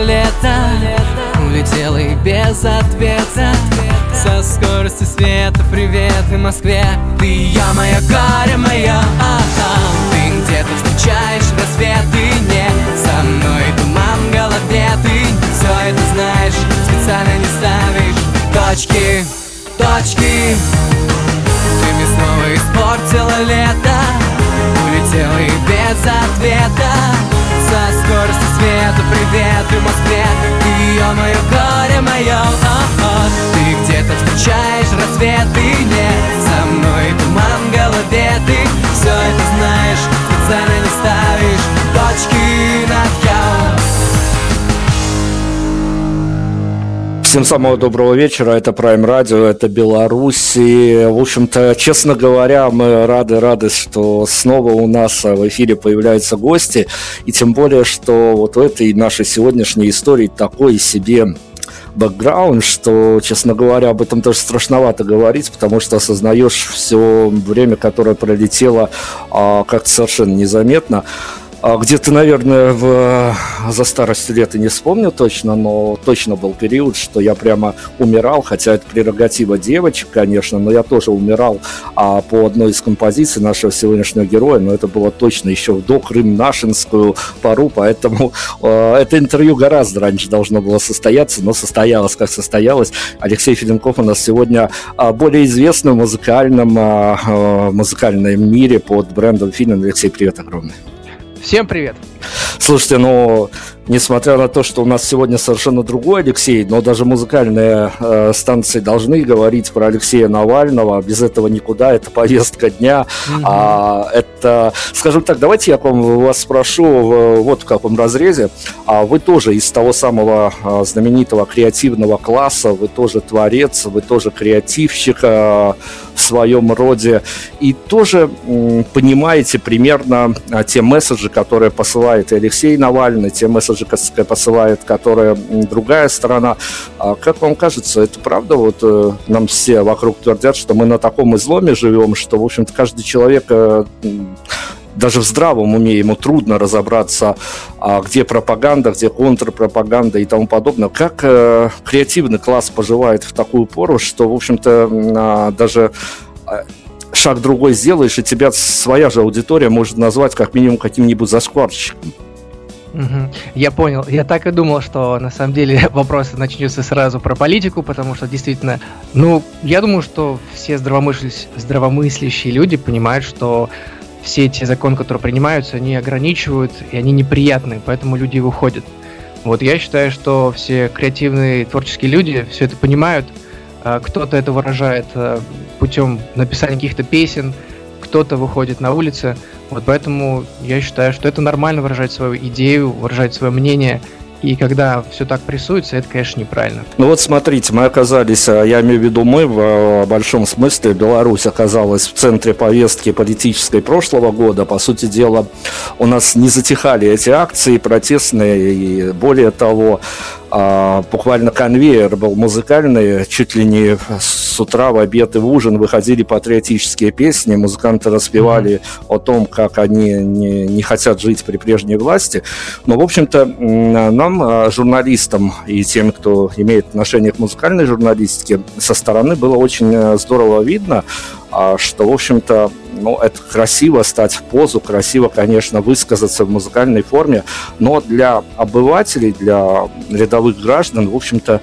лето. Улетел и без ответа. Со скоростью света привет в Москве. Ты я, моя Гаря, моя Атам Ты где-то встречаешь рассвет и не Со мной. Туман в голове Ты все это знаешь, специально не ставишь Точки, точки. Ты мне снова испортила лето. Улетел и без ответа со скоростью света Привет, ты Москве, ты ее мое горе мое о -о. Ты где-то встречаешь рассвет, ты не Со мной туман в голове, ты все это знаешь Специально не ставишь точки над я Всем самого доброго вечера. Это Prime Radio, это Беларусь. И, в общем-то, честно говоря, мы рады, рады, что снова у нас в эфире появляются гости. И тем более, что вот в этой нашей сегодняшней истории такой себе бэкграунд, что, честно говоря, об этом тоже страшновато говорить, потому что осознаешь все время, которое пролетело а, как-то совершенно незаметно. А, где ты, наверное, в, за старостью лет и не вспомню точно, но точно был период, что я прямо умирал, хотя это прерогатива девочек, конечно, но я тоже умирал а, по одной из композиций нашего сегодняшнего героя, но это было точно еще в докрым-нашинскую пару, поэтому а, это интервью гораздо раньше должно было состояться, но состоялось, как состоялось. Алексей Филинков у нас сегодня а, более известный в музыкальном, а, музыкальном мире под брендом Филин. Алексей, привет огромный. Всем привет! Слушайте, ну, несмотря на то, что у нас сегодня совершенно другой Алексей, но даже музыкальные э, станции должны говорить про Алексея Навального. Без этого никуда. Это повестка дня. Mm-hmm. А, это, скажем так, давайте я вам, вас спрошу в, вот в каком разрезе. А вы тоже из того самого а, знаменитого креативного класса, вы тоже творец, вы тоже креативщик а, в своем роде. И тоже м, понимаете примерно а, те месседжи, которые посылает и Алексей Навальный, те месседжи, посылает, которые другая сторона. А как вам кажется, это правда? Вот э, нам все вокруг твердят, что мы на таком изломе живем, что, в общем-то, каждый человек э, даже в здравом уме ему трудно разобраться, а где пропаганда, где контрпропаганда и тому подобное. Как э, креативный класс поживает в такую пору, что, в общем-то, э, даже шаг другой сделаешь, и тебя своя же аудитория может назвать как минимум каким-нибудь зашкварщиком. Угу. Я понял. Я так и думал, что на самом деле вопрос начнется сразу про политику, потому что действительно, ну, я думаю, что все здравомыслящие, люди понимают, что все эти законы, которые принимаются, они ограничивают, и они неприятны, поэтому люди выходят. Вот я считаю, что все креативные творческие люди все это понимают, кто-то это выражает а, путем написания каких-то песен, кто-то выходит на улицы. Вот поэтому я считаю, что это нормально выражать свою идею, выражать свое мнение – и когда все так прессуется, это, конечно, неправильно. Ну вот смотрите, мы оказались, а, я имею в виду мы, в а, большом смысле, Беларусь оказалась в центре повестки политической прошлого года. По сути дела, у нас не затихали эти акции протестные, и более того, а, буквально конвейер был музыкальный, чуть ли не с утра в обед и в ужин выходили патриотические песни, музыканты распевали mm-hmm. о том, как они не, не хотят жить при прежней власти. Но, в общем-то, нам а, журналистам и тем, кто имеет отношение к музыкальной журналистике, со стороны было очень э, здорово видно, а, что, в общем-то, ну, это красиво стать в позу, красиво, конечно, высказаться в музыкальной форме, но для обывателей, для рядовых граждан, в общем-то,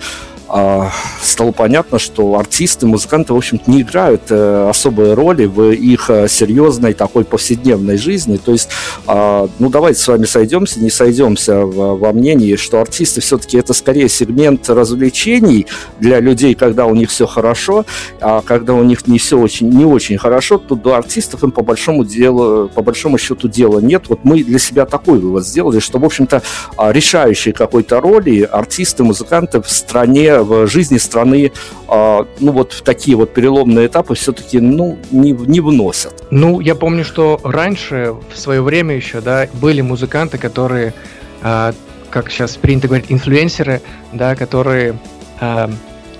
стало понятно, что артисты, музыканты, в общем-то, не играют э, особой роли в их э, серьезной такой повседневной жизни. То есть, а, ну, давайте с вами сойдемся, не сойдемся во мнении, что артисты все-таки это скорее сегмент развлечений для людей, когда у них все хорошо, а когда у них не все очень, не очень хорошо, то до артистов им по большому делу, по большому счету дела нет. Вот мы для себя такой вывод сделали, что, в общем-то, а, решающей какой-то роли артисты, музыканты в стране в жизни страны, а, ну вот в такие вот переломные этапы все-таки, ну, не, не вносят. Ну, я помню, что раньше, в свое время еще, да, были музыканты, которые, а, как сейчас принято говорить, инфлюенсеры, да, которые а,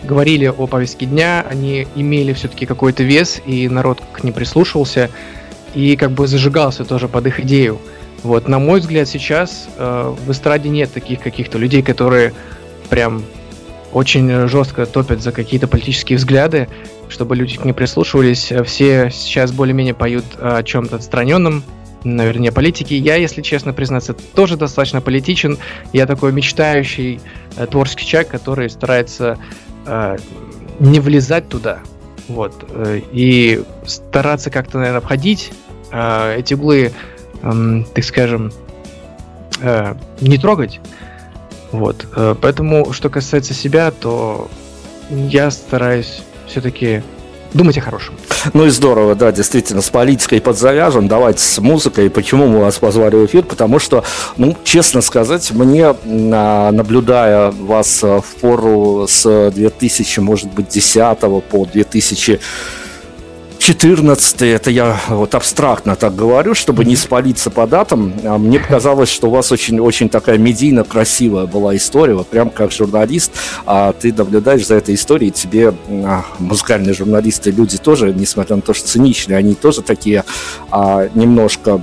говорили о повестке дня, они имели все-таки какой-то вес, и народ к ним прислушивался, и как бы зажигался тоже под их идею. Вот, на мой взгляд, сейчас э, в эстраде нет таких каких-то людей, которые прям очень жестко топят за какие-то политические взгляды, чтобы люди к ним прислушивались. Все сейчас более-менее поют о чем-то отстраненном, наверное, политики. Я, если честно признаться, тоже достаточно политичен. Я такой мечтающий э, творческий человек, который старается э, не влезать туда. Вот. Э, и стараться как-то, наверное, обходить э, эти углы, э, так скажем, э, не трогать. Вот. Э, поэтому, что касается себя, то я стараюсь все-таки думать о хорошем. Ну и здорово, да, действительно, с политикой подзавяжем, давайте с музыкой. Почему мы вас позвали в эфир? Потому что, ну, честно сказать, мне, наблюдая вас в пору с 2000, может быть, 10 по 2000 14 это я вот абстрактно так говорю, чтобы не спалиться по датам. А мне показалось, что у вас очень-очень такая медийно красивая была история, вот прям как журналист, а ты наблюдаешь за этой историей, тебе а, музыкальные журналисты, люди тоже, несмотря на то, что циничные, они тоже такие а, немножко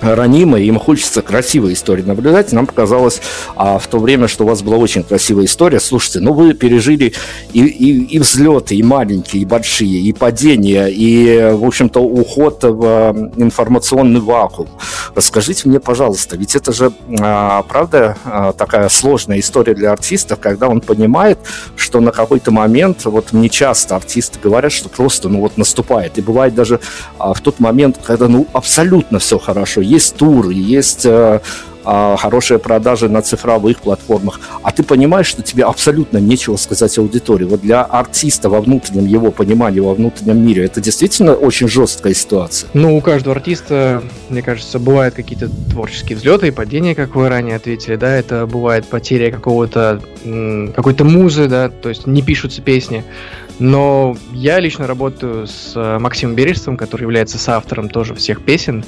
ранимые, им хочется красивые истории наблюдать. Нам показалось а, в то время, что у вас была очень красивая история. Слушайте, ну вы пережили и, и, и взлеты, и маленькие, и большие, и падения, и, в общем-то, уход в а, информационный вакуум. Расскажите мне, пожалуйста, ведь это же, а, правда, а, такая сложная история для артиста, когда он понимает, что на какой-то момент, вот мне часто артисты говорят, что просто, ну вот наступает. И бывает даже а, в тот момент, когда, ну, абсолютно все хорошо, есть тур, есть э, э, хорошие продажи на цифровых платформах, а ты понимаешь, что тебе абсолютно нечего сказать аудитории. Вот для артиста во внутреннем его понимании, во внутреннем мире, это действительно очень жесткая ситуация. Ну, у каждого артиста, мне кажется, бывают какие-то творческие взлеты и падения, как вы ранее ответили, да, это бывает потеря какого-то, какой-то музы, да, то есть не пишутся песни. Но я лично работаю с э, Максимом Бережцевым, который является соавтором тоже всех песен.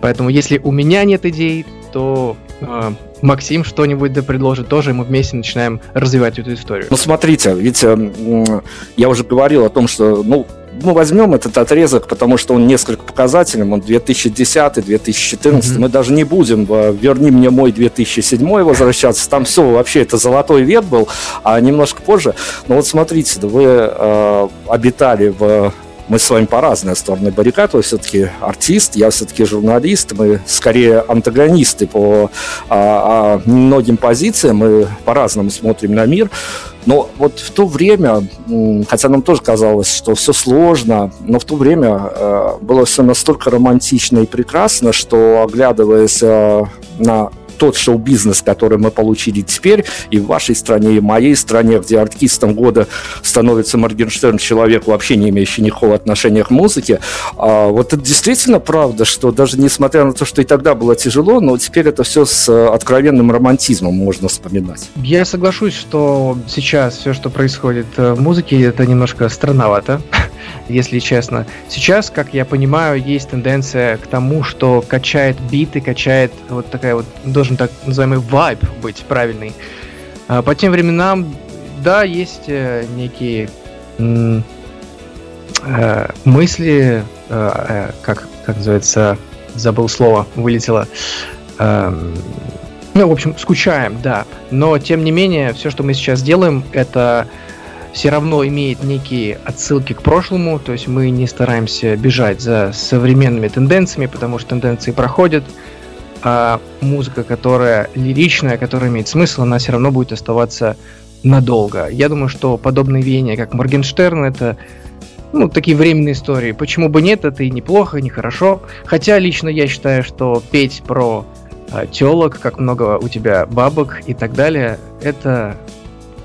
Поэтому если у меня нет идей, то э, Максим что-нибудь да предложит тоже, и мы вместе начинаем развивать эту историю. Ну, смотрите, ведь э, я уже говорил о том, что, ну, мы возьмем этот отрезок, потому что он несколько показателен, он 2010-2014, mm-hmm. мы даже не будем, э, верни мне мой 2007 возвращаться, там все, вообще это золотой век был, а немножко позже. Но вот смотрите, вы э, обитали в мы с вами по разные стороны баррикад. Вы все-таки артист, я все-таки журналист. Мы скорее антагонисты по а, а, многим позициям. Мы по-разному смотрим на мир. Но вот в то время, хотя нам тоже казалось, что все сложно, но в то время э, было все настолько романтично и прекрасно, что, оглядываясь э, на тот шоу-бизнес, который мы получили теперь и в вашей стране, и в моей стране, где артистом года становится Моргенштерн, человек, вообще не имеющий никакого отношения к музыке. А, вот это действительно правда, что даже несмотря на то, что и тогда было тяжело, но теперь это все с откровенным романтизмом можно вспоминать. Я соглашусь, что сейчас все, что происходит э, в музыке, это немножко странновато если честно. Сейчас, как я понимаю, есть тенденция к тому, что качает биты, качает вот такая вот, должен так называемый вайб быть правильный. А по тем временам, да, есть э, некие э, мысли, э, как, как называется, забыл слово, вылетело. Э, ну, в общем, скучаем, да. Но, тем не менее, все, что мы сейчас делаем, это все равно имеет некие отсылки к прошлому, то есть мы не стараемся бежать за современными тенденциями, потому что тенденции проходят, а музыка, которая лиричная, которая имеет смысл, она все равно будет оставаться надолго. Я думаю, что подобные веяния, как Моргенштерн, это ну, такие временные истории. Почему бы нет, это и неплохо, и нехорошо. Хотя лично я считаю, что петь про а, телок, как много у тебя бабок и так далее, это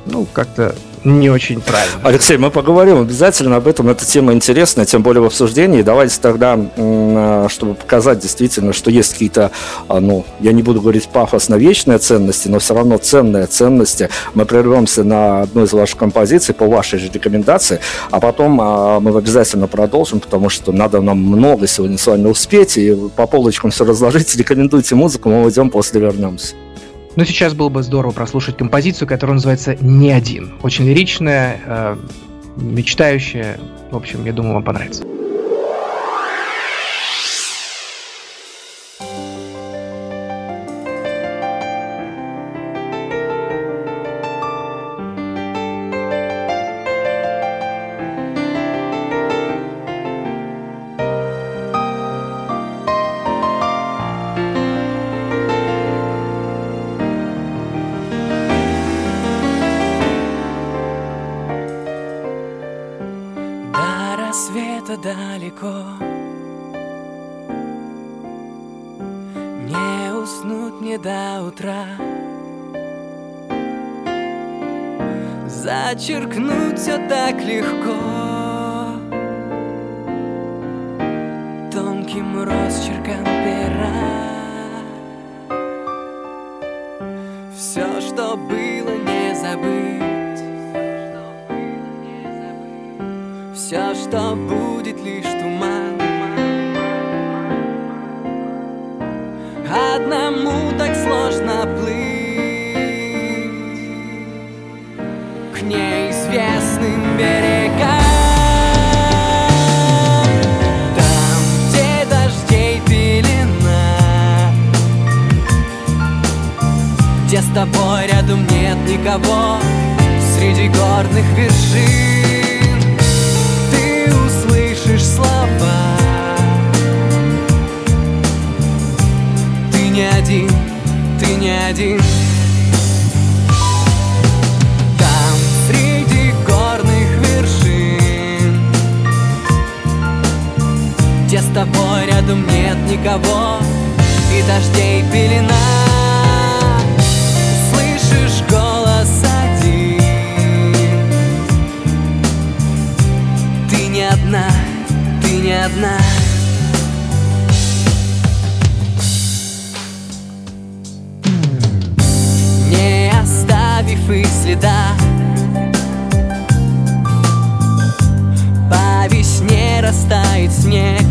ну, как-то не очень правильно. Алексей, мы поговорим обязательно об этом. Эта тема интересная, тем более в обсуждении. Давайте тогда, а, чтобы показать действительно, что есть какие-то, а, ну, я не буду говорить пафосно вечные ценности, но все равно ценные ценности. Мы прервемся на одну из ваших композиций по вашей же рекомендации, а потом а, мы обязательно продолжим, потому что надо нам много сегодня с вами успеть и по полочкам все разложить. Рекомендуйте музыку, мы уйдем, после вернемся. Но сейчас было бы здорово прослушать композицию, которая называется «Не один». Очень лиричная, э, мечтающая. В общем, я думаю, вам понравится. Все, что было, не забыть. Все, что будет, лишь туман. Одному так тобой рядом нет никого Среди горных вершин. Ты услышишь слова. Ты не один, ты не один. Там среди горных вершин Где с тобой рядом нет никого И дождей пелена одна. Не оставив и следа. По весне растает снег.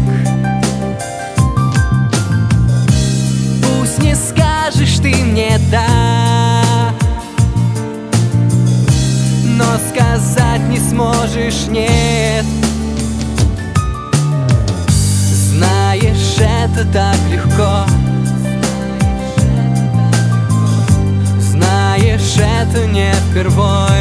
Пусть не скажешь ты мне «да» Но сказать не сможешь «нет» это так легко. Знаешь, это не впервой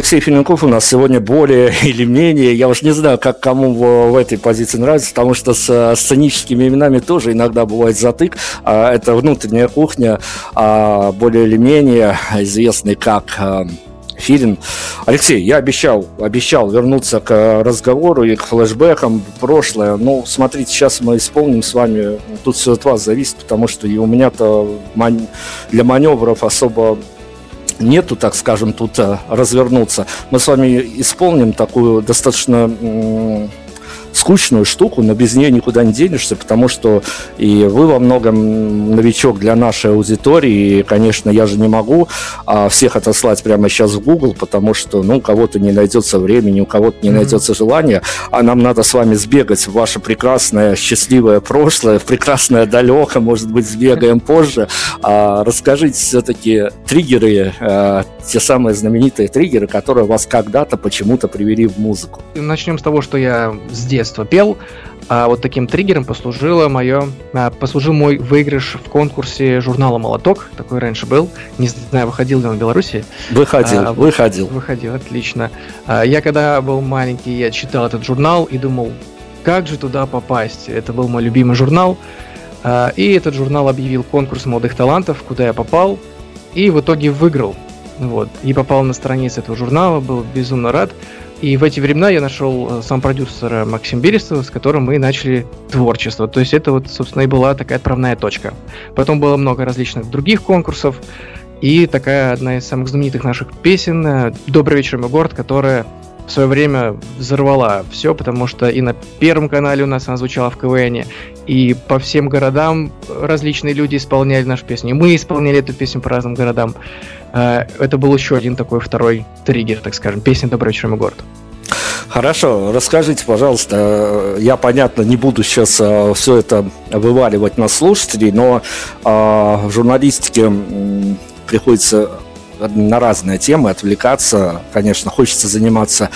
Алексей Филинков у нас сегодня более или менее, я уж не знаю, как кому в, в этой позиции нравится, потому что с сценическими именами тоже иногда бывает затык. А, это внутренняя кухня, а, более или менее известный как а, Филин. Алексей, я обещал, обещал вернуться к разговору и к флешбекам в прошлое. Ну, смотрите, сейчас мы исполним с вами. Тут все от вас зависит, потому что и у меня-то ман- для маневров особо нету, так скажем, тут а, развернуться. Мы с вами исполним такую достаточно скучную штуку, но без нее никуда не денешься, потому что и вы во многом новичок для нашей аудитории, и, конечно, я же не могу а, всех отослать прямо сейчас в Google, потому что, ну, у кого-то не найдется времени, у кого-то не Мгм. найдется желания, а нам надо с вами сбегать в ваше прекрасное, счастливое прошлое, в прекрасное далекое, может быть, сбегаем позже. А, расскажите все-таки триггеры, а, те самые знаменитые триггеры, которые вас когда-то почему-то привели в музыку. Начнем с того, что я с детства пел. А вот таким триггером послужило мое, а, послужил мой выигрыш в конкурсе журнала «Молоток». Такой раньше был. Не знаю, выходил ли он в Беларуси. Выходил, а, выходил. Выходил, отлично. А, я когда был маленький, я читал этот журнал и думал, как же туда попасть? Это был мой любимый журнал. А, и этот журнал объявил конкурс молодых талантов, куда я попал. И в итоге выиграл. Вот. И попал на страницу этого журнала, был безумно рад. И в эти времена я нашел э, сам продюсера Максим Берестова, с которым мы начали творчество. То есть это вот, собственно, и была такая отправная точка. Потом было много различных других конкурсов. И такая одна из самых знаменитых наших песен э, «Добрый вечер, мой город», которая в свое время взорвала все, потому что и на Первом канале у нас она звучала в КВН, и по всем городам различные люди исполняли нашу песню. И мы исполняли эту песню по разным городам. Э, это был еще один такой второй триггер, так скажем, песня «Добрый вечер, мой город». Хорошо, расскажите, пожалуйста, я, понятно, не буду сейчас э, все это вываливать на слушателей, но э, в журналистике приходится на разные темы отвлекаться. Конечно, хочется заниматься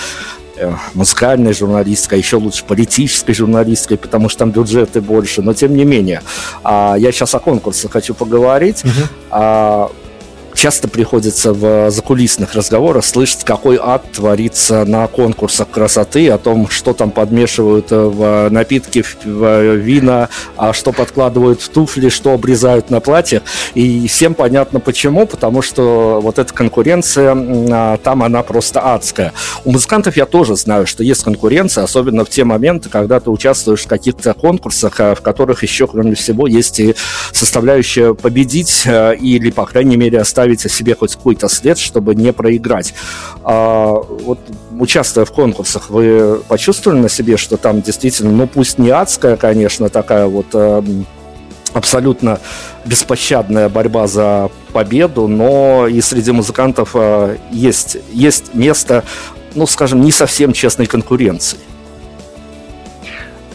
музыкальной журналистикой, еще лучше политической журналистикой, потому что там бюджеты больше. Но тем не менее, а, я сейчас о конкурсе хочу поговорить. Uh-huh часто приходится в закулисных разговорах слышать, какой ад творится на конкурсах красоты, о том, что там подмешивают э, в напитки, в вина, а что подкладывают в туфли, что обрезают на платьях. И всем понятно почему, потому что вот эта конкуренция, а, там она просто адская. У музыкантов я тоже знаю, что есть конкуренция, особенно в те моменты, когда ты участвуешь в каких-то конкурсах, э, в которых еще, кроме всего, есть и составляющая победить э, или, по крайней мере, оставить оставить о себе хоть какой-то след, чтобы не проиграть. А, вот участвуя в конкурсах, вы почувствовали на себе, что там действительно, ну пусть не адская, конечно, такая вот э, абсолютно беспощадная борьба за победу, но и среди музыкантов э, есть, есть место, ну, скажем, не совсем честной конкуренции.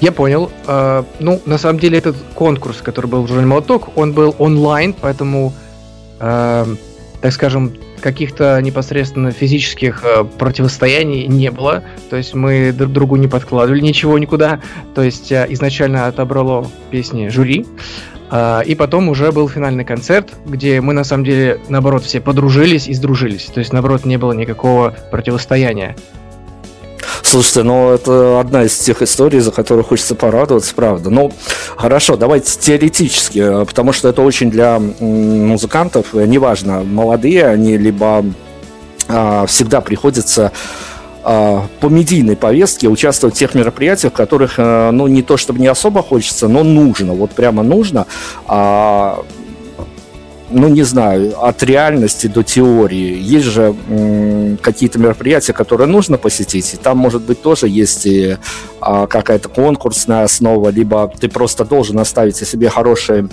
Я понял. Uh, ну, на самом деле, этот конкурс, который был в журнале «Молоток», он был онлайн, поэтому э, так скажем, каких-то непосредственно физических э, противостояний не было. То есть мы друг другу не подкладывали ничего никуда. То есть э, изначально отобрало песни жюри. Uh, и потом уже был финальный концерт, где мы на самом деле, наоборот, все подружились и сдружились. То есть, наоборот, не было никакого противостояния. Слушайте, ну это одна из тех историй, за которую хочется порадоваться, правда. Ну, хорошо, давайте теоретически, э, потому что это очень для музыкантов, э, неважно, молодые они, либо а, всегда приходится а, по медийной повестке участвовать в тех мероприятиях, которых, а, ну, не то чтобы не особо хочется, но нужно, вот прямо нужно. А, ну, не знаю, от реальности до теории. Есть же какие-то мероприятия, которые нужно посетить, и там, может быть, тоже есть и, а, какая-то конкурсная основа, либо ты просто должен оставить о себе хорошие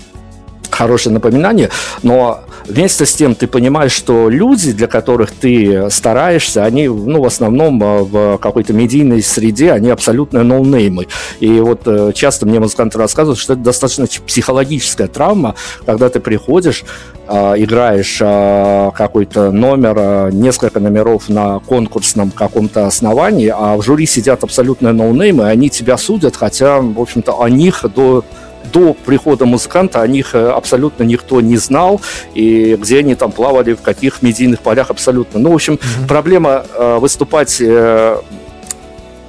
хорошее напоминание, но вместе с тем ты понимаешь, что люди, для которых ты стараешься, они, ну, в основном а, в какой-то медийной среде, они абсолютно ноунеймы. И вот э, часто мне музыканты рассказывают, что это достаточно психологическая травма, когда ты приходишь, а, играешь а, какой-то номер, несколько номеров на конкурсном каком-то основании, а в жюри сидят абсолютно ноунеймы, и они тебя судят, хотя, в общем-то, о них до до прихода музыканта о них э, абсолютно никто не знал, и где они там плавали, в каких медийных полях абсолютно. Ну, в общем, mm-hmm. проблема э, выступать э,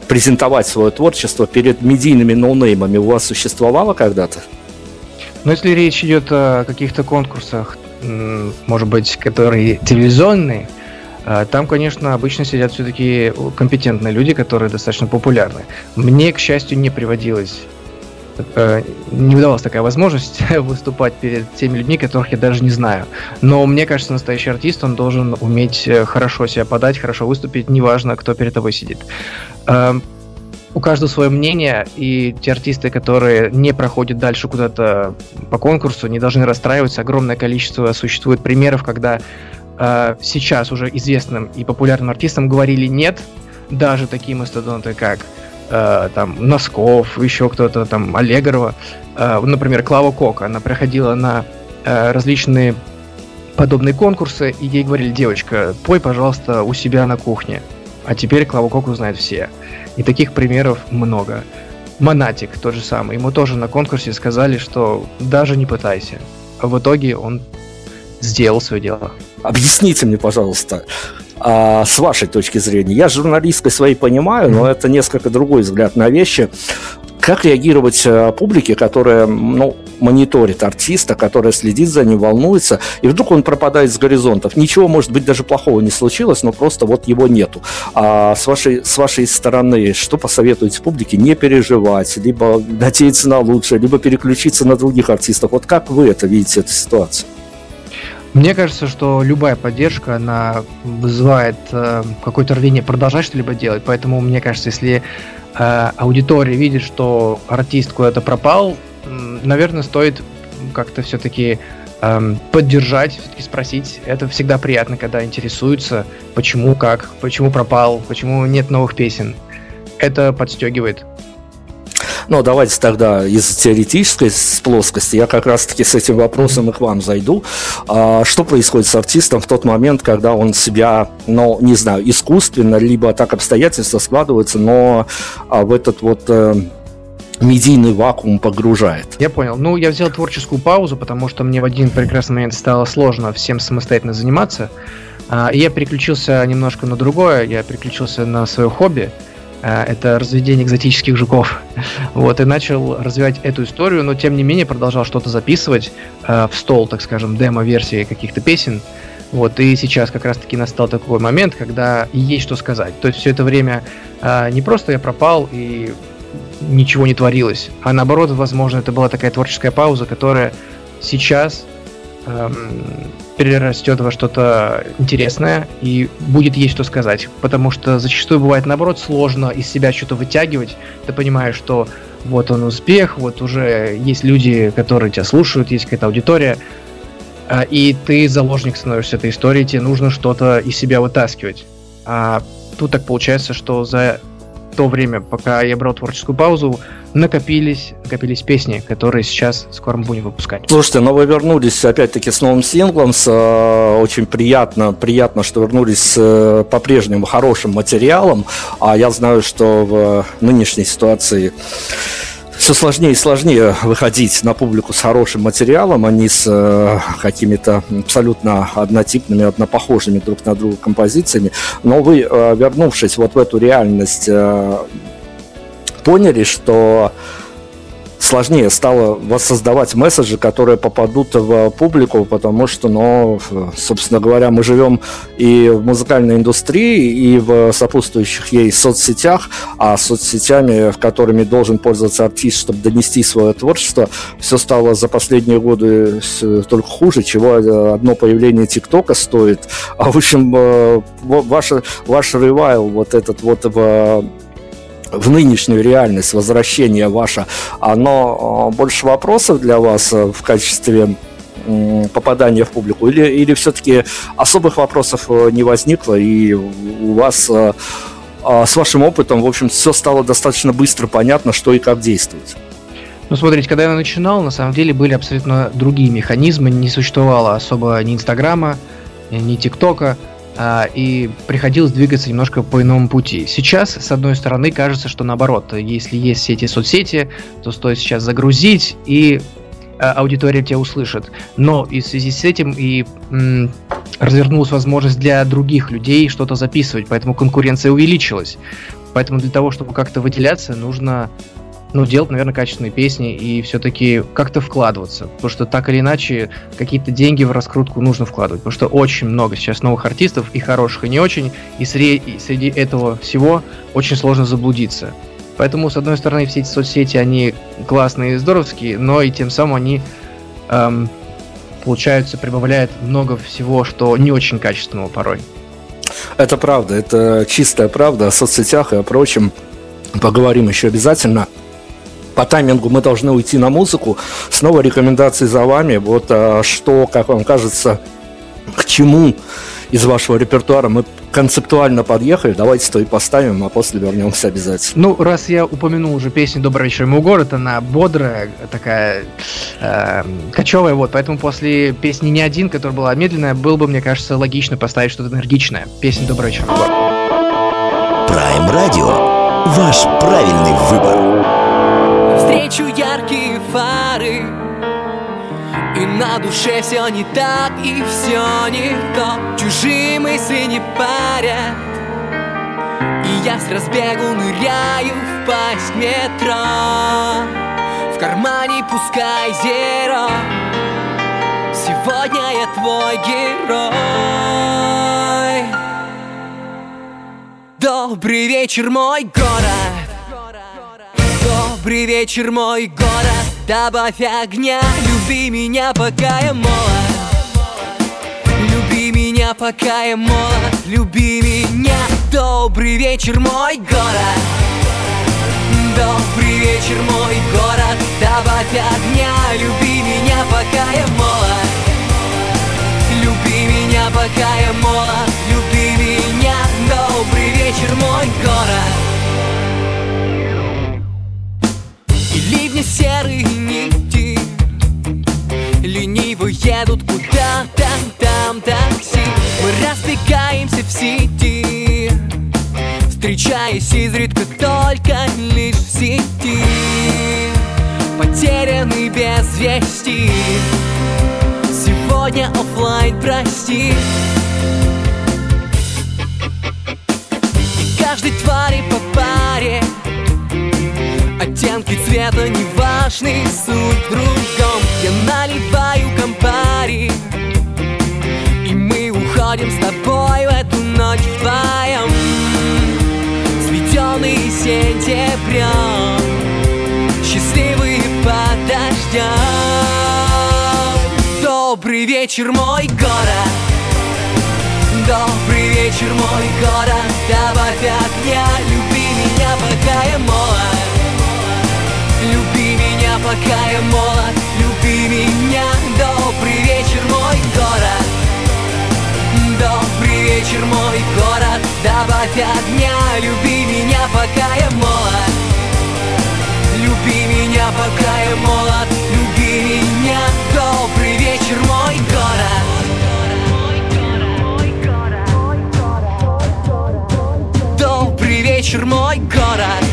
презентовать свое творчество перед медийными ноунеймами у вас существовало когда-то? Ну, если речь идет о каких-то конкурсах, может быть, которые телевизионные, там, конечно, обычно сидят все-таки компетентные люди, которые достаточно популярны. Мне, к счастью, не приводилось не удавалась такая возможность выступать перед теми людьми, которых я даже не знаю. Но мне кажется, настоящий артист, он должен уметь э, хорошо себя подать, хорошо выступить, неважно, кто перед тобой сидит. Эм, у каждого свое мнение, и те артисты, которые не проходят дальше куда-то по конкурсу, не должны расстраиваться. Огромное количество существует примеров, когда э, сейчас уже известным и популярным артистам говорили нет, даже такие мастодонты, как э, там Носков, еще кто-то там Аллегрова, э, например, Клава Кока, она проходила на э, различные подобные конкурсы, и ей говорили, девочка, пой, пожалуйста, у себя на кухне. А теперь Клаву Коку знают все. И таких примеров много. Монатик тот же самый, ему тоже на конкурсе сказали, что даже не пытайся. А в итоге он сделал свое дело. Объясните мне, пожалуйста, а, с вашей точки зрения, я журналисткой своей понимаю, но это несколько другой взгляд на вещи. Как реагировать э, публике, которая ну, мониторит артиста, которая следит за ним, волнуется, и вдруг он пропадает с горизонтов? Ничего, может быть, даже плохого не случилось, но просто вот его нету. А с вашей, с вашей стороны, что посоветуете публике? Не переживать, либо надеяться на лучшее, либо переключиться на других артистов. Вот как вы это видите, эту ситуацию? Мне кажется, что любая поддержка, она вызывает э, какое-то рвение продолжать что-либо делать. Поэтому, мне кажется, если э, аудитория видит, что артист куда-то пропал, э, наверное, стоит как-то все-таки э, поддержать, все-таки спросить. Это всегда приятно, когда интересуются, почему, как, почему пропал, почему нет новых песен. Это подстегивает. Ну, давайте тогда из теоретической плоскости я как раз-таки с этим вопросом и к вам зайду. А, что происходит с артистом в тот момент, когда он себя, ну, не знаю, искусственно, либо так обстоятельства складываются, но а, в этот вот э, медийный вакуум погружает. Я понял. Ну, я взял творческую паузу, потому что мне в один прекрасный момент стало сложно всем самостоятельно заниматься. А, и я переключился немножко на другое. Я переключился на свое хобби. Э, это разведение экзотических жуков. Вот, и начал развивать эту историю, но тем не менее продолжал что-то записывать э, в стол, так скажем, демо-версии каких-то песен. Вот, и сейчас как раз-таки настал такой момент, когда есть что сказать. То есть все это время э, не просто я пропал и ничего не творилось, а наоборот, возможно, это была такая творческая пауза, которая сейчас эм, перерастет во что-то интересное и будет есть что сказать. Потому что зачастую бывает наоборот сложно из себя что-то вытягивать. Ты понимаешь, что вот он успех, вот уже есть люди, которые тебя слушают, есть какая-то аудитория, а, и ты заложник становишься этой истории, тебе нужно что-то из себя вытаскивать. А тут так получается, что за то время, пока я брал творческую паузу, накопились, накопились песни, которые сейчас скоро мы будем выпускать. Слушайте, ну вы вернулись опять-таки с новым синглом, с э, очень приятно, приятно, что вернулись с э, по-прежнему хорошим материалом, а я знаю, что в нынешней ситуации все сложнее и сложнее выходить на публику с хорошим материалом, а не с э, какими-то абсолютно однотипными, однопохожими друг на друга композициями. Но вы, э, вернувшись вот в эту реальность, э, поняли, что сложнее стало воссоздавать месседжи, которые попадут в публику, потому что, ну, собственно говоря, мы живем и в музыкальной индустрии, и в сопутствующих ей соцсетях, а соцсетями, в которыми должен пользоваться артист, чтобы донести свое творчество, все стало за последние годы только хуже, чего одно появление ТикТока стоит. А, в общем, э, ваш, ваш ревайл вот этот вот в в нынешнюю реальность возвращение ваше, оно а, больше вопросов для вас э, в качестве попадания в публику? Или, или все-таки особых вопросов э, не возникло, и у вас э, с вашим опытом, в общем, все стало достаточно быстро понятно, что и как действовать? Ну, смотрите, когда я начинал, на самом деле были абсолютно другие механизмы, не существовало особо ни Инстаграма, ни ТикТока, и приходилось двигаться немножко по иному пути. Сейчас, с одной стороны, кажется, что наоборот, если есть все эти соцсети, то стоит сейчас загрузить, и а, аудитория тебя услышит. Но и в связи с этим и м, развернулась возможность для других людей что-то записывать, поэтому конкуренция увеличилась. Поэтому для того, чтобы как-то выделяться, нужно ну, делать, наверное, качественные песни и все-таки как-то вкладываться. Потому что так или иначе какие-то деньги в раскрутку нужно вкладывать. Потому что очень много сейчас новых артистов, и хороших, и не очень. И среди, и среди этого всего очень сложно заблудиться. Поэтому, с одной стороны, все эти соцсети, они классные и здоровские, но и тем самым они, эм, получается, прибавляют много всего, что не очень качественного порой. Это правда, это чистая правда о соцсетях и о прочем. Поговорим еще обязательно по таймингу мы должны уйти на музыку. Снова рекомендации за вами. Вот а, что, как вам кажется, к чему из вашего репертуара мы концептуально подъехали. Давайте то и поставим, а после вернемся обязательно. Ну, раз я упомянул уже песню «Добрый вечер, мой город», она бодрая, такая э, кочевая, вот, поэтому после песни «Не один», которая была медленная, было бы, мне кажется, логично поставить что-то энергичное. Песня «Добрый вечер, мой город». Prime Radio. Ваш правильный выбор. Навстречу яркие фары. И на душе все не так и все не то. Чужие мысли не парят. И я с разбегу ныряю в пасть метро. В кармане пускай зеро. Сегодня я твой герой. Добрый вечер, мой город Добрый вечер, мой город. Добавь огня, люби меня, пока я молод. Люби меня, пока я молод. Люби меня, добрый вечер, мой город. Добрый вечер, мой город. Добавь огня, люби меня, пока я молод. Люби меня, пока я молод. Люби меня, добрый вечер, мой город серые нити. Лениво едут куда-то там такси Мы разбегаемся в сети Встречаясь изредка только лишь в сети. Потерянный без вести. Сегодня оффлайн, прости. И каждой твари по паре Оттенки цвета не важны, суть в другом. Я наливаю компари И мы уходим с тобой в эту ночь вдвоем. Светеный сентябрем Счастливые под дождем Добрый вечер, мой город. Добрый вечер, мой город. Добавь огня, люби меня, пока я молод пока я молод Люби меня, добрый вечер, мой город. Добрый вечер, мой город. Добавь огня, люби меня, пока я молод. Люби меня, пока я молод. Люби меня, добрый вечер, мой город. Добрый вечер, мой город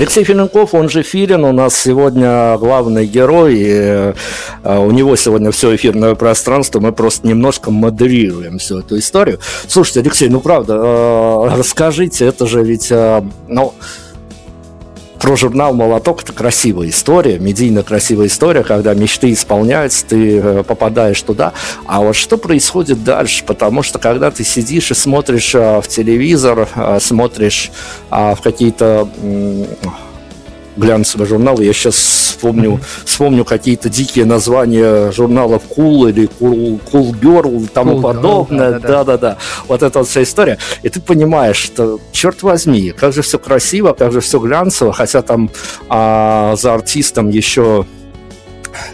Алексей Филинков, он же Филин, у нас сегодня главный герой, и э, у него сегодня все эфирное пространство, мы просто немножко модерируем всю эту историю. Слушайте, Алексей, ну правда, э, расскажите, это же ведь, э, ну, про журнал «Молоток» это красивая история, медийно красивая история, когда мечты исполняются, ты э, попадаешь туда. А вот что происходит дальше? Потому что когда ты сидишь и смотришь э, в телевизор, э, смотришь в какие-то глянцевые журналы, я сейчас вспомню, вспомню какие-то дикие названия журналов Cool или Cool, cool Girl и тому Cool подобное. Да-да-да. Вот эта вот вся история. И ты понимаешь, что, черт возьми, как же все красиво, как же все глянцево, хотя там а, за артистом еще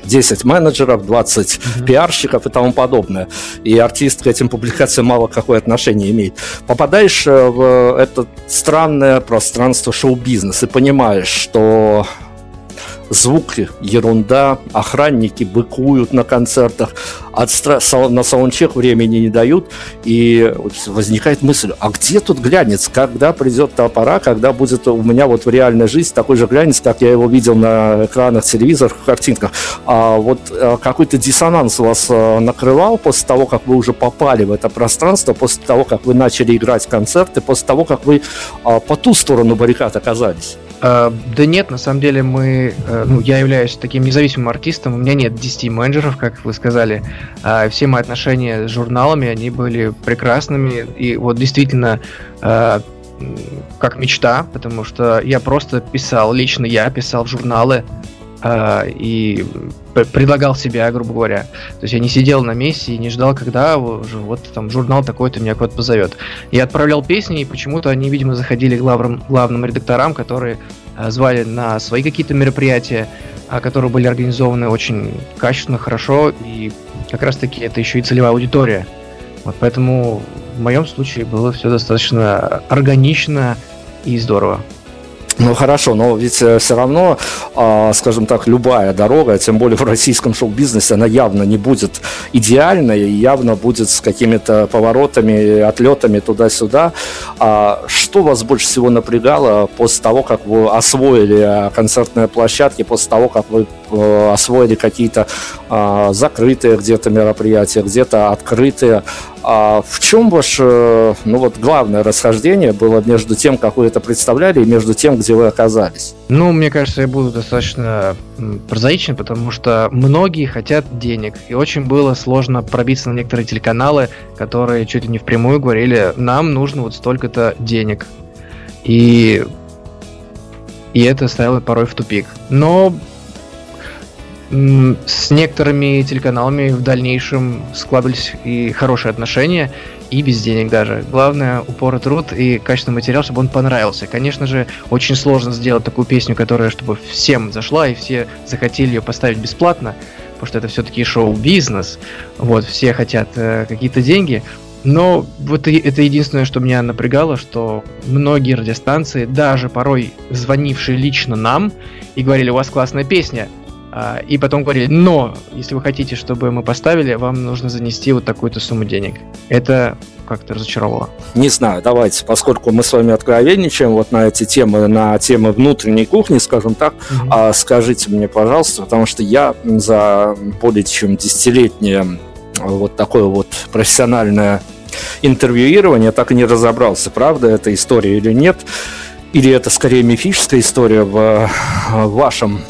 10 менеджеров, 20 пиарщиков и тому подобное. И артист к этим публикациям мало какое отношение имеет. Попадаешь э, в это странное пространство шоу-бизнеса и понимаешь, что звук ерунда, охранники быкуют на концертах, от стра- сау- на саундчек времени не дают, и возникает мысль, а где тут глянец, когда придет та пора, когда будет у меня вот в реальной жизни такой же глянец, как я его видел на экранах телевизоров, картинках, а вот а, какой-то диссонанс вас а, накрывал после того, как вы уже попали в это пространство, после того, как вы начали играть концерты, после того, как вы а, по ту сторону баррикад оказались? Uh, да нет, на самом деле мы, uh, ну, я являюсь таким независимым артистом, у меня нет 10 менеджеров, как вы сказали. Uh, все мои отношения с журналами, они были прекрасными, и вот действительно как мечта, потому что я просто писал, лично я писал в журналы, и предлагал себя, грубо говоря. То есть я не сидел на месте и не ждал, когда уже вот там журнал такой-то меня куда-то позовет. Я отправлял песни, и почему-то они, видимо, заходили главным, главным редакторам, которые а, звали на свои какие-то мероприятия, а, которые были организованы очень качественно, хорошо, и как раз-таки это еще и целевая аудитория. Вот поэтому в моем случае было все достаточно органично и здорово. Ну хорошо, но ведь э, все равно, а, скажем так, любая дорога, тем более в российском шоу-бизнесе, она явно не будет идеальной, явно будет с какими-то поворотами, отлетами туда-сюда. Что вас больше всего напрягало после того, как вы освоили а, концертные площадки, после того, как вы э, освоили какие-то закрытые где-то мероприятия, где-то открытые? А в чем ваше, ну вот главное расхождение было между тем, как вы это представляли, и между тем, где вы оказались? Ну, мне кажется, я буду достаточно прозаичен, потому что многие хотят денег, и очень было сложно пробиться на некоторые телеканалы, которые чуть ли не впрямую говорили, нам нужно вот столько-то денег. И и это ставило порой в тупик. Но с некоторыми телеканалами в дальнейшем складывались и хорошие отношения, и без денег даже. Главное, упор и труд и качественный материал, чтобы он понравился. Конечно же, очень сложно сделать такую песню, которая чтобы всем зашла, и все захотели ее поставить бесплатно, потому что это все-таки шоу-бизнес. Вот, все хотят э, какие-то деньги. Но вот это единственное, что меня напрягало, что многие радиостанции, даже порой звонившие лично нам и говорили, у вас классная песня, а, и потом говорили, но если вы хотите, чтобы мы поставили, вам нужно занести вот такую-то сумму денег. Это как-то разочаровало. Не знаю, давайте, поскольку мы с вами откровенничаем вот на эти темы, на темы внутренней кухни, скажем так, mm-hmm. а, скажите мне, пожалуйста, потому что я за более чем десятилетнее вот такое вот профессиональное интервьюирование так и не разобрался, правда это история или нет, или это скорее мифическая история в вашем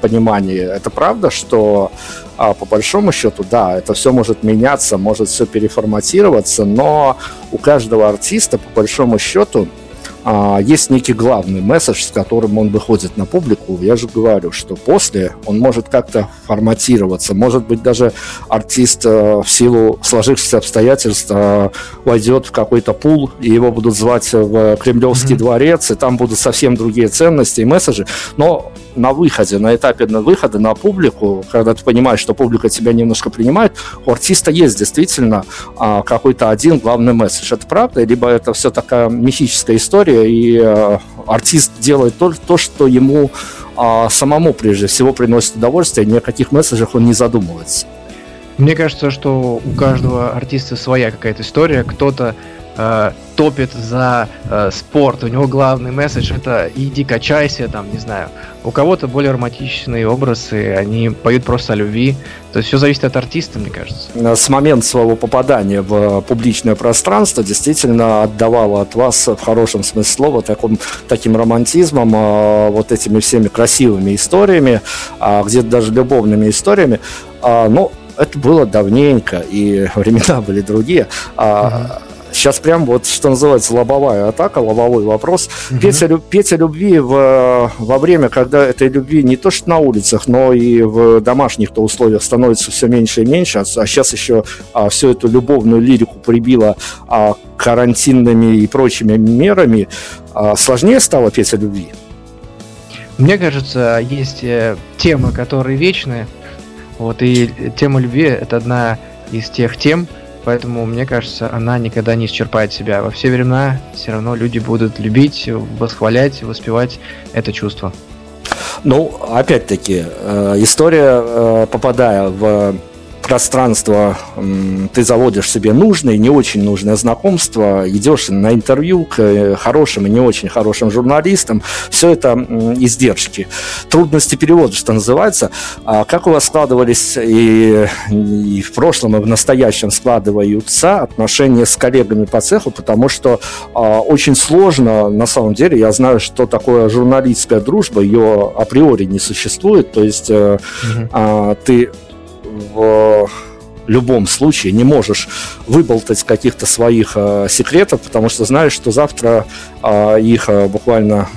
понимании, это правда, что а, по большому счету, да, это все может меняться, может все переформатироваться, но у каждого артиста, по большому счету, а, есть некий главный месседж, с которым он выходит на публику. Я же говорю, что после он может как-то форматироваться. Может быть, даже артист э, в силу сложившихся обстоятельств э, войдет в какой-то пул, и его будут звать в Кремлевский mm-hmm. дворец, и там будут совсем другие ценности и месседжи. Но на выходе, на этапе на выхода на публику, когда ты понимаешь, что публика тебя немножко принимает, у артиста есть действительно а, какой-то один главный месседж. Это правда? Либо это все такая мифическая история, и а, артист делает то, то что ему а, самому прежде всего приносит удовольствие, ни о каких месседжах он не задумывается. Мне кажется, что у каждого артиста своя какая-то история. Кто-то э, топит за э, спорт, у него главный месседж это иди качайся, там, не знаю. У кого-то более романтичные образы, они поют просто о любви. То есть все зависит от артиста, мне кажется. С момента своего попадания в публичное пространство действительно отдавало от вас в хорошем смысле слова таким, таким романтизмом, э, вот этими всеми красивыми историями, э, где-то даже любовными историями. Э, но это было давненько, и времена были другие. Uh-huh. Сейчас прям вот, что называется, лобовая атака, лобовой вопрос. Угу. Петя, Петя любви в, во время, когда этой любви не то что на улицах, но и в домашних-то условиях становится все меньше и меньше, а, а сейчас еще а, всю эту любовную лирику прибило а, карантинными и прочими мерами, а, сложнее стало Петя любви? Мне кажется, есть э, темы, которые вечные. Вот, и тема любви это одна из тех тем, Поэтому, мне кажется, она никогда не исчерпает себя. Во все времена все равно люди будут любить, восхвалять, воспевать это чувство. Ну, опять-таки, э, история, э, попадая в пространство ты заводишь себе нужное, не очень нужное знакомство, идешь на интервью к э, хорошим и не очень хорошим журналистам, все это издержки. Трудности перевода, что называется. А как у вас складывались и, и в прошлом, и в настоящем складываются отношения с коллегами по цеху, потому что а, очень сложно, на самом деле, я знаю, что такое журналистская дружба, ее априори не существует, то есть угу. а, ты в любом случае не можешь выболтать каких-то своих э, секретов, потому что знаешь, что завтра э, их э, буквально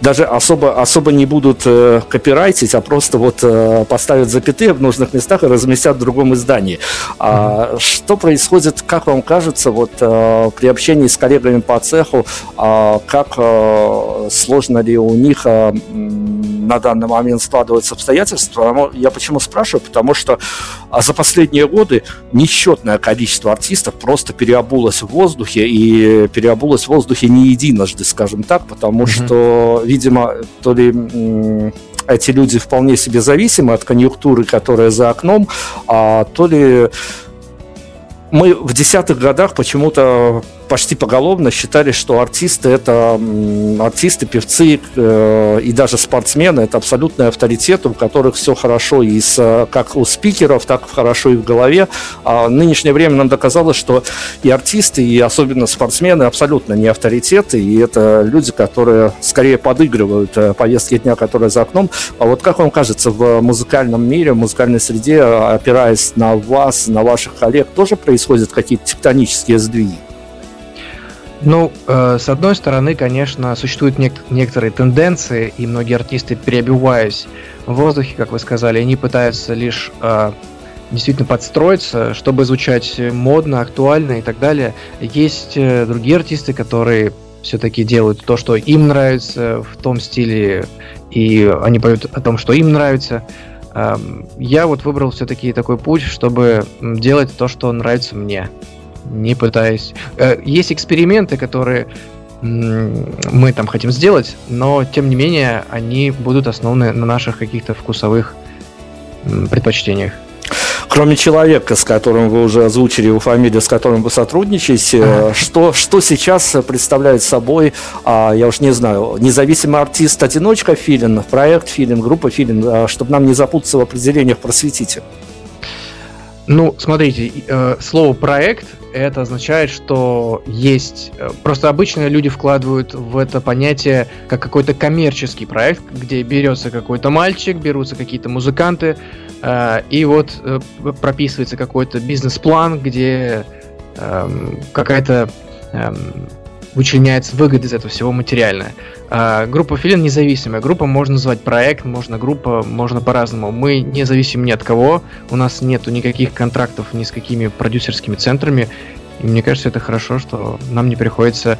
даже особо, особо не будут э, копирайтить, а просто вот э, поставят запятые в нужных местах и разместят в другом издании. А, Что происходит, как вам кажется, вот э, при общении с коллегами по цеху, э, как э, сложно ли у них э, на данный момент складываются обстоятельства? Я почему спрашиваю? Потому что а за последние годы несчетное количество артистов просто переобулось в воздухе и переобулось в воздухе не единожды, скажем так, потому mm-hmm. что видимо, то ли эти люди вполне себе зависимы от конъюнктуры, которая за окном, а то ли мы в десятых годах почему-то почти поголовно считали, что артисты это артисты, певцы э, и даже спортсмены это абсолютный авторитет, у которых все хорошо и с, как у спикеров, так хорошо и в голове. А нынешнее время нам доказало, что и артисты, и особенно спортсмены абсолютно не авторитеты, и это люди, которые скорее подыгрывают э, повестке дня, которая за окном. А вот как вам кажется, в музыкальном мире, в музыкальной среде, опираясь на вас, на ваших коллег, тоже происходят какие-то тектонические сдвиги? Ну, э, с одной стороны, конечно, существуют нек- некоторые тенденции, и многие артисты, переобуваясь в воздухе, как вы сказали, они пытаются лишь э, действительно подстроиться, чтобы звучать модно, актуально и так далее. Есть э, другие артисты, которые все-таки делают то, что им нравится в том стиле, и они поют о том, что им нравится. Э, я вот выбрал все-таки такой путь, чтобы делать то, что нравится мне не пытаясь... Э, есть эксперименты, которые мы там хотим сделать, но тем не менее они будут основаны на наших каких-то вкусовых предпочтениях. Кроме человека, с которым вы уже озвучили его фамилию, с которым вы сотрудничаете, ага. что, что сейчас представляет собой, а, я уж не знаю, независимый артист, одиночка Филин, проект Филин, группа Филин, а, чтобы нам не запутаться в определениях, просветите. Ну, смотрите, э, слово проект это означает, что есть... Э, просто обычно люди вкладывают в это понятие как какой-то коммерческий проект, где берется какой-то мальчик, берутся какие-то музыканты, э, и вот прописывается какой-то бизнес-план, где эм, какая-то эм, вычленяется выгода из этого всего материальная. А, группа Филин независимая. Группа можно назвать проект, можно группа, можно по-разному. Мы не зависим ни от кого, у нас нету никаких контрактов ни с какими продюсерскими центрами. И мне кажется, это хорошо, что нам не приходится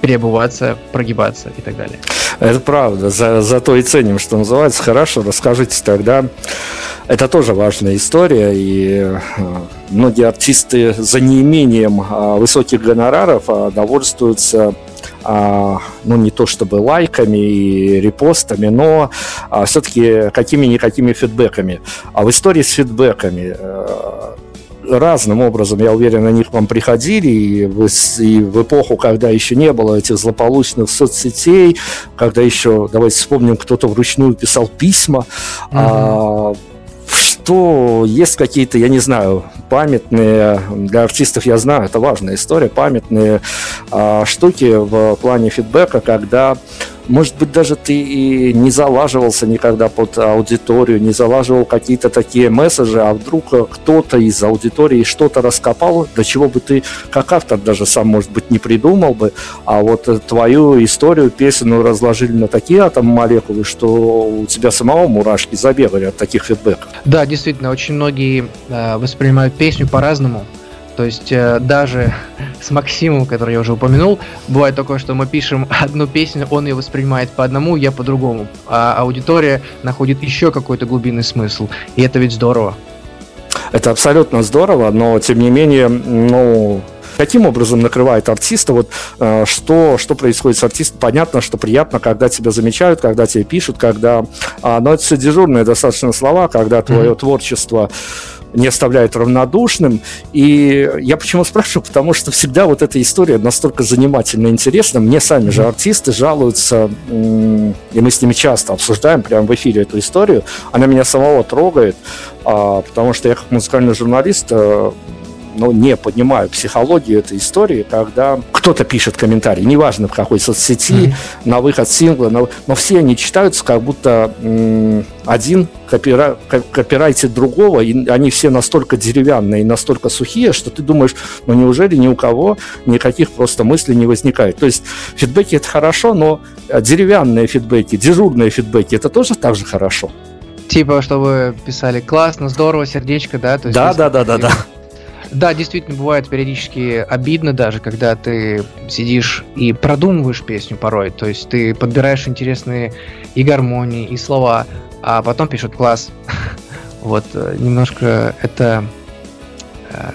переобуваться, прогибаться и так далее. Это правда. За, зато и ценим, что называется. Хорошо, расскажите тогда. Это тоже важная история, и э, многие артисты за неимением а, высоких гонораров а, довольствуются а, ну, не то чтобы лайками и репостами, но все-таки какими-никакими фидбэками. А в истории с фидбэками э, разным образом, я уверен, на них вам приходили, и в, и в эпоху, когда еще не было этих злополучных соцсетей, когда еще, давайте вспомним, кто-то вручную писал письма, mm-hmm. а, что есть какие-то, я не знаю, памятные, для артистов я знаю, это важная история, памятные а, штуки в плане фидбэка, когда может быть, даже ты и не залаживался никогда под аудиторию, не залаживал какие-то такие месседжи, а вдруг кто-то из аудитории что-то раскопал, до чего бы ты, как автор, даже сам, может быть, не придумал бы, а вот твою историю, песенную разложили на такие атомы молекулы, что у тебя самого мурашки забегали от таких фидбэков. Да, действительно, очень многие э, воспринимают песню по-разному. То есть э, даже с Максимом, который я уже упомянул, бывает такое, что мы пишем одну песню, он ее воспринимает по одному, я по-другому. А аудитория находит еще какой-то глубинный смысл. И это ведь здорово. Это абсолютно здорово, но тем не менее, ну, Каким образом накрывает артиста? Вот э, что, что происходит с артистом? Понятно, что приятно, когда тебя замечают, когда тебе пишут, когда... А, но это все дежурные достаточно слова, когда твое mm-hmm. творчество не оставляет равнодушным. И я почему спрашиваю? Потому что всегда вот эта история настолько занимательно интересна. Мне сами же артисты жалуются, и мы с ними часто обсуждаем прямо в эфире эту историю. Она меня самого трогает, а, потому что я как музыкальный журналист э, но не понимаю психологию этой истории, когда кто-то пишет комментарий, неважно в какой соцсети, mm-hmm. на выход сингла, но, но все они читаются, как будто м- один копира, копирайтит другого, и они все настолько деревянные настолько сухие, что ты думаешь, ну неужели ни у кого никаких просто мыслей не возникает. То есть фидбэки это хорошо, но деревянные фидбэки, дежурные фидбэки это тоже так же хорошо. Типа, чтобы писали классно, здорово, сердечко, да? То есть, да, да, да, да, да. Да, действительно, бывает периодически обидно даже, когда ты сидишь и продумываешь песню порой. То есть ты подбираешь интересные и гармонии, и слова, а потом пишут класс. Вот э, немножко это э,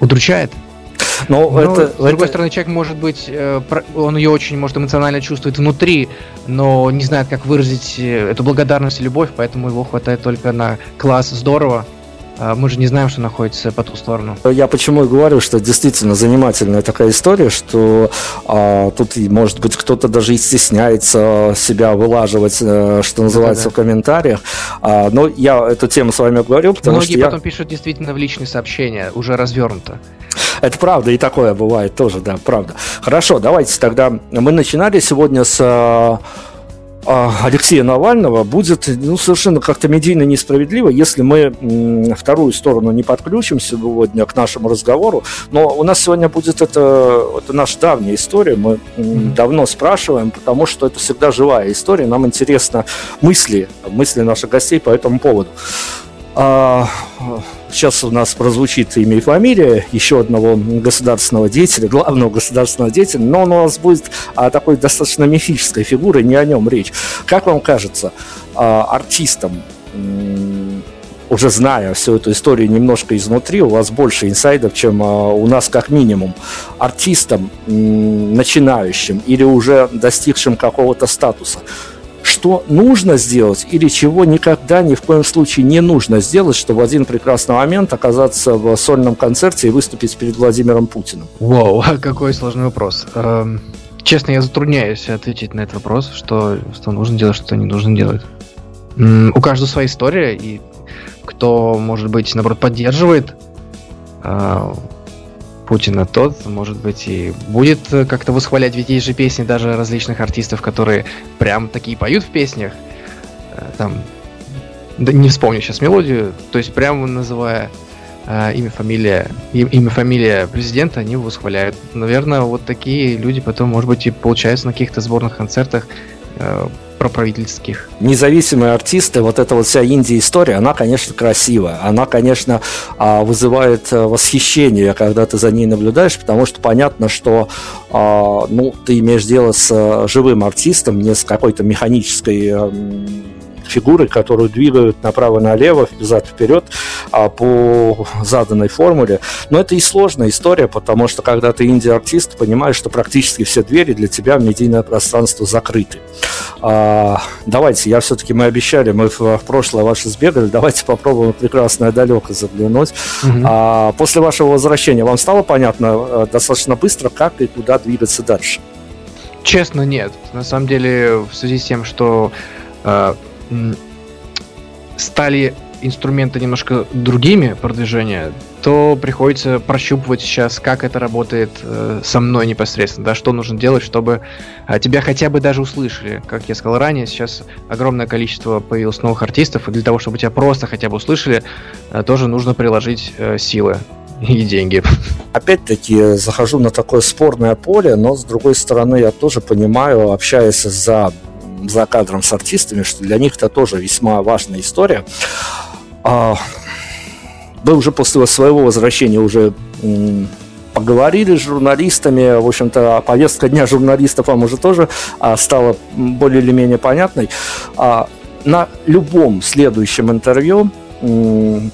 удручает. Но, но это, с другой это... стороны, человек может быть, э, он ее очень, может, эмоционально чувствует внутри, но не знает, как выразить эту благодарность и любовь, поэтому его хватает только на класс здорово, мы же не знаем, что находится по ту сторону. Я почему и говорю, что действительно занимательная такая история, что а, тут, может быть, кто-то даже и стесняется себя вылаживать, э, что называется, Да-да-да. в комментариях. А, но я эту тему с вами говорю, потому Многие что Многие потом я... пишут действительно в личные сообщения, уже развернуто. Это правда, и такое бывает тоже, да, правда. Хорошо, давайте тогда. Мы начинали сегодня с а, Алексея Навального будет ну, совершенно как-то медийно несправедливо, если мы вторую сторону не подключим сегодня к нашему разговору. Но у нас сегодня будет это, это наша давняя история. Мы mm-hmm. давно спрашиваем, потому что это всегда живая история. Нам интересно мысли, мысли наших гостей по этому поводу. А, сейчас у нас прозвучит имя и фамилия еще одного государственного деятеля, главного государственного деятеля, но он у нас будет а, такой достаточно мифической фигурой, не о нем речь. Как вам кажется, а, артистам, уже зная всю эту историю немножко изнутри, у вас больше инсайдов, чем а, у нас как минимум, артистам, начинающим или уже достигшим какого-то статуса, что нужно сделать или чего никогда ни в коем случае не нужно сделать, чтобы в один прекрасный момент оказаться в сольном концерте и выступить перед Владимиром Путиным? Вау, какой сложный вопрос. Эм, честно, я затрудняюсь ответить на этот вопрос, что, что нужно делать, что не нужно делать. У каждого своя история, и кто, может быть, наоборот, поддерживает э, Путина, тот, может быть, и будет э, как-то восхвалять, ведь есть же песни даже различных артистов, которые прям такие поют в песнях, э, там, да не вспомню сейчас мелодию, то есть прямо называя э, имя, фамилия, им, имя, фамилия президента, они восхваляют. Наверное, вот такие люди потом, может быть, и получаются на каких-то сборных концертах, э, проправительских. Независимые артисты, вот эта вот вся Индия-история, она, конечно, красивая. Она, конечно, а, вызывает э, восхищение, когда ты за ней наблюдаешь, потому что понятно, что а, ну, ты имеешь дело с э, живым артистом, не с какой-то механической эм, фигуры, которую двигают направо-налево, взад-вперед а, по заданной формуле. Но это и сложная история, потому что когда ты инди-артист, понимаешь, что практически все двери для тебя в медийное пространство закрыты. А, давайте, я все-таки, мы обещали, мы в, в прошлое ваше сбегали, давайте попробуем прекрасное далеко заглянуть. Угу. А, после вашего возвращения вам стало понятно э, достаточно быстро, как и куда двигаться дальше? Честно, нет. На самом деле, в связи с тем, что э, стали инструменты немножко другими продвижения, то приходится прощупывать сейчас, как это работает э, со мной непосредственно, да, что нужно делать, чтобы э, тебя хотя бы даже услышали. Как я сказал ранее, сейчас огромное количество появилось новых артистов, и для того, чтобы тебя просто хотя бы услышали, э, тоже нужно приложить э, силы и деньги. Опять-таки захожу на такое спорное поле, но с другой стороны я тоже понимаю, общаясь за за кадром с артистами, что для них это тоже весьма важная история. А, вы уже после своего возвращения уже поговорили с журналистами, в общем-то, повестка дня журналистов вам уже тоже а, стала более или менее понятной. А, на любом следующем интервью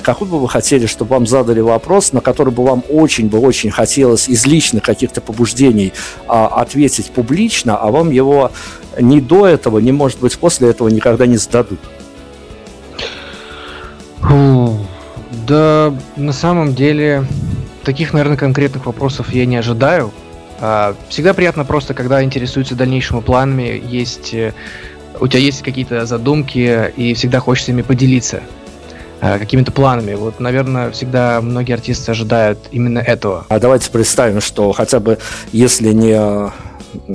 какой бы вы хотели, чтобы вам задали вопрос, на который бы вам очень бы очень хотелось из личных каких-то побуждений а, ответить публично, а вам его ни до этого, ни, может быть, после этого никогда не зададут? Да, на самом деле, таких, наверное, конкретных вопросов я не ожидаю. А, всегда приятно просто, когда интересуются дальнейшими планами, есть э, у тебя есть какие-то задумки, и всегда хочется ими поделиться а, какими-то планами. Вот, наверное, всегда многие артисты ожидают именно этого. А давайте представим, что хотя бы если не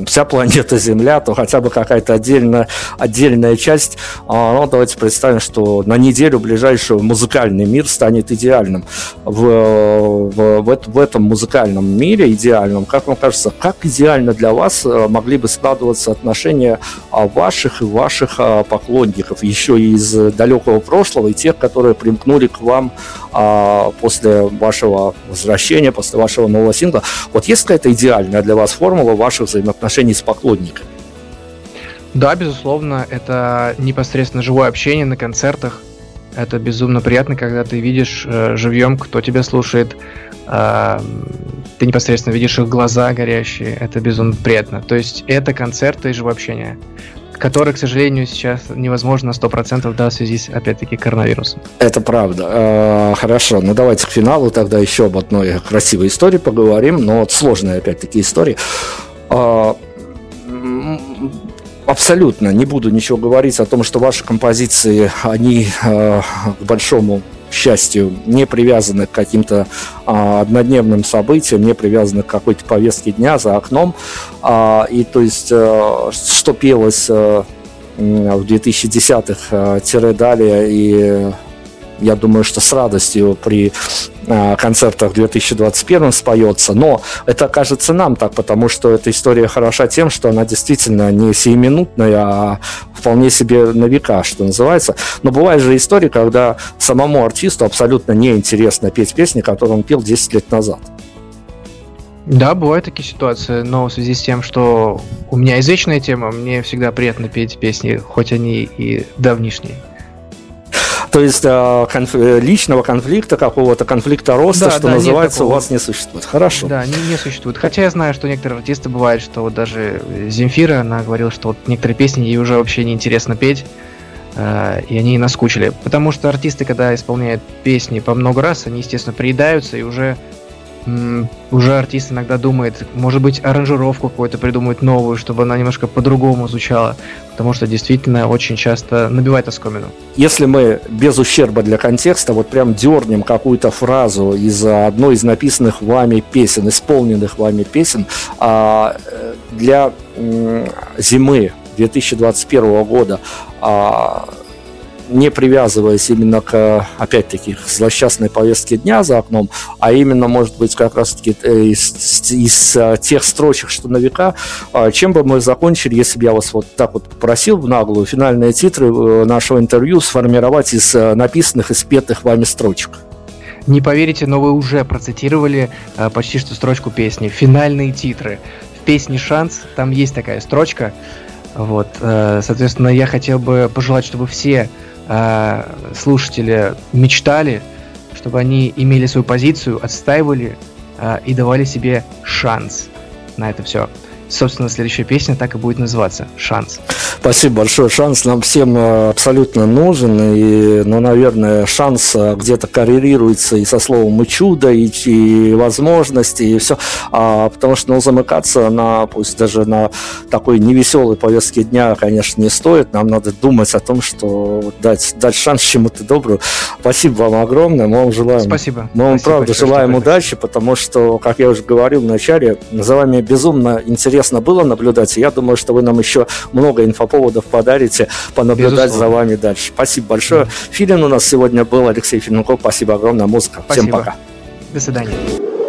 вся планета Земля, то хотя бы какая-то отдельная, отдельная часть. А, ну, давайте представим, что на неделю ближайшую музыкальный мир станет идеальным. В, в, в, в этом музыкальном мире идеальном, как вам кажется, как идеально для вас э, могли бы складываться отношения а, ваших и ваших а, поклонников, еще и из далекого прошлого, и тех, которые примкнули к вам после вашего возвращения, после вашего нового сингла. Вот есть какая-то идеальная для вас формула ваших взаимоотношений взаимоотношений с поклонниками. Да, безусловно, это непосредственно живое общение на концертах. Это безумно приятно, когда ты видишь э, живьем, кто тебя слушает. Э, ты непосредственно видишь их глаза горящие. Это безумно приятно. То есть это концерты и живое общение который, к сожалению, сейчас невозможно на 100%, да, в связи с, опять-таки, коронавирусом. Это правда. Э, хорошо, ну давайте к финалу тогда еще об одной красивой истории поговорим, но вот сложная, опять-таки, история. А, абсолютно не буду ничего говорить о том, что ваши композиции, они а, к большому счастью, не привязаны к каким-то а, однодневным событиям, не привязаны к какой-то повестке дня за окном. А, и то есть, что пелось в 2010-х-далее и я думаю, что с радостью при э, концертах в 2021 споется, но это кажется нам так, потому что эта история хороша тем, что она действительно не сиюминутная, а вполне себе на века, что называется. Но бывает же история, когда самому артисту абсолютно неинтересно петь песни, которые он пел 10 лет назад. Да, бывают такие ситуации, но в связи с тем, что у меня извечная тема, мне всегда приятно петь песни, хоть они и давнишние. То есть а, конф... личного конфликта, какого-то конфликта роста, да, что да, называется, у вас не существует. Хорошо. Да, не, не существует. Хотя я знаю, что некоторые артисты бывают, что вот даже Земфира, она говорила, что вот некоторые песни ей уже вообще не интересно петь, э, и они наскучили. Потому что артисты, когда исполняют песни по много раз, они, естественно, приедаются и уже уже артист иногда думает, может быть, аранжировку какую-то придумать новую, чтобы она немножко по-другому звучала, потому что действительно очень часто набивает оскомину. Если мы без ущерба для контекста вот прям дернем какую-то фразу из одной из написанных вами песен, исполненных вами песен, а, для зимы 2021 года а, не привязываясь именно к, опять-таки, злосчастной повестке дня за окном, а именно, может быть, как раз-таки э, из, из э, тех строчек, что на века, а, чем бы мы закончили, если бы я вас вот так вот попросил в наглую финальные титры э, нашего интервью сформировать из написанных и спетых вами строчек? Не поверите, но вы уже процитировали почти что строчку песни. Финальные титры. В песне «Шанс» там есть такая строчка. Вот, соответственно, я хотел бы пожелать, чтобы все э, слушатели мечтали, чтобы они имели свою позицию, отстаивали э, и давали себе шанс на это все собственно, следующая песня так и будет называться «Шанс». Спасибо большое. Шанс нам всем э, абсолютно нужен. И, ну, наверное, шанс э, где-то коррелируется и со словом и чудо, и, и возможности, и все. А, потому что, ну, замыкаться на, пусть даже на такой невеселой повестке дня, конечно, не стоит. Нам надо думать о том, что дать, дать шанс чему-то доброму. Спасибо вам огромное. Мы вам желаем... Спасибо. Мы вам, Спасибо правда, желаем удачи, потому что, как я уже говорил в начале, за вами безумно интересно интересно было наблюдать. Я думаю, что вы нам еще много инфоповодов подарите понаблюдать Безусловно. за вами дальше. Спасибо большое. Да. Филин у нас сегодня был, Алексей Филинков. Спасибо огромное. Музыка. Спасибо. Всем пока. До свидания.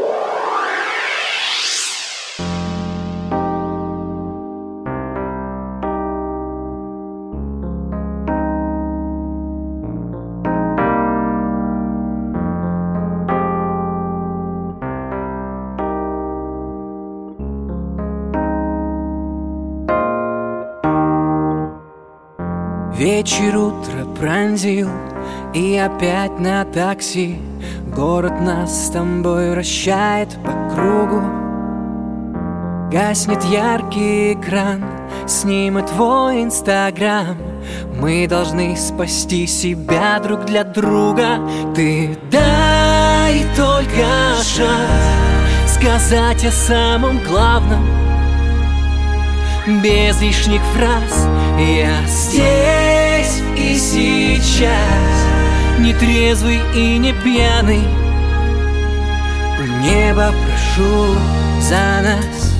Вечер утро пронзил И опять на такси. Город нас с тобой вращает по кругу. Гаснет яркий экран Снимет твой инстаграм. Мы должны спасти себя друг для друга. Ты дай только шанс Сказать о самом главном. Без лишних фраз Я здесь и сейчас. Не трезвый и не пьяный. У неба прошу за нас.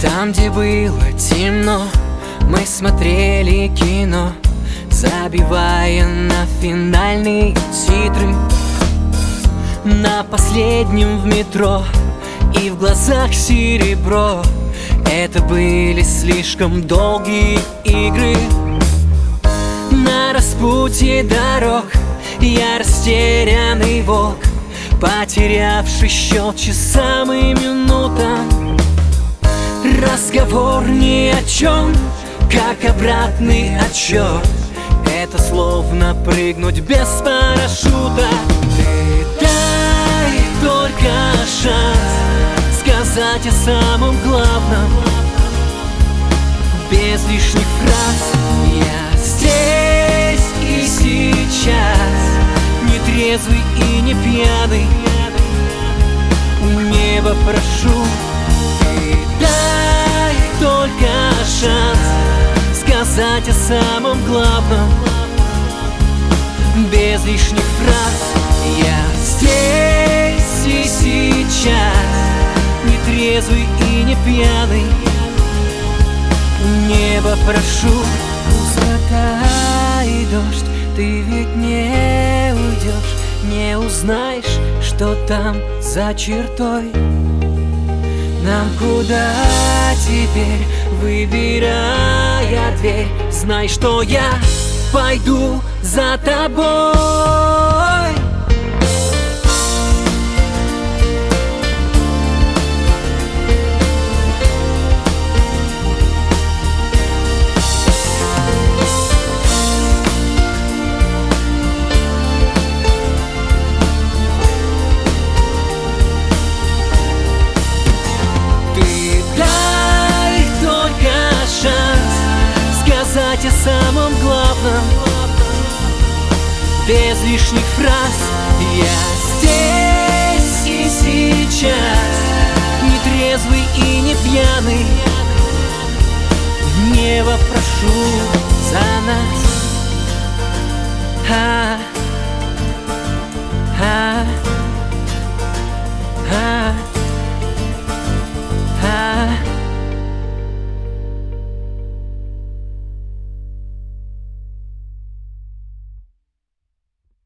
Там, где было темно, мы смотрели кино Забивая на финальные титры. На последнем в метро и в глазах серебро Это были слишком долгие игры. На распутье дорог я растерянный волк Потерявший счет часам и минутам. Разговор ни о чем, как обратный отчет Это словно прыгнуть без парашюта. Ты дай только шанс Сказать о самом главном. Без лишних фраз Я здесь и сейчас. Не трезвый и не пьяный. У неба прошу Дай только шанс Сказать о самом главном. Без лишних фраз Я здесь и сейчас трезвый и не пьяный. Небо прошу Пустота и дождь Ты ведь не уйдешь Не узнаешь, что там за чертой. Нам куда теперь, выбирая дверь Знай, что я пойду за тобой Без лишних фраз. Я здесь и сейчас Не трезвый и не пьяный. Небо прошу за нас. А,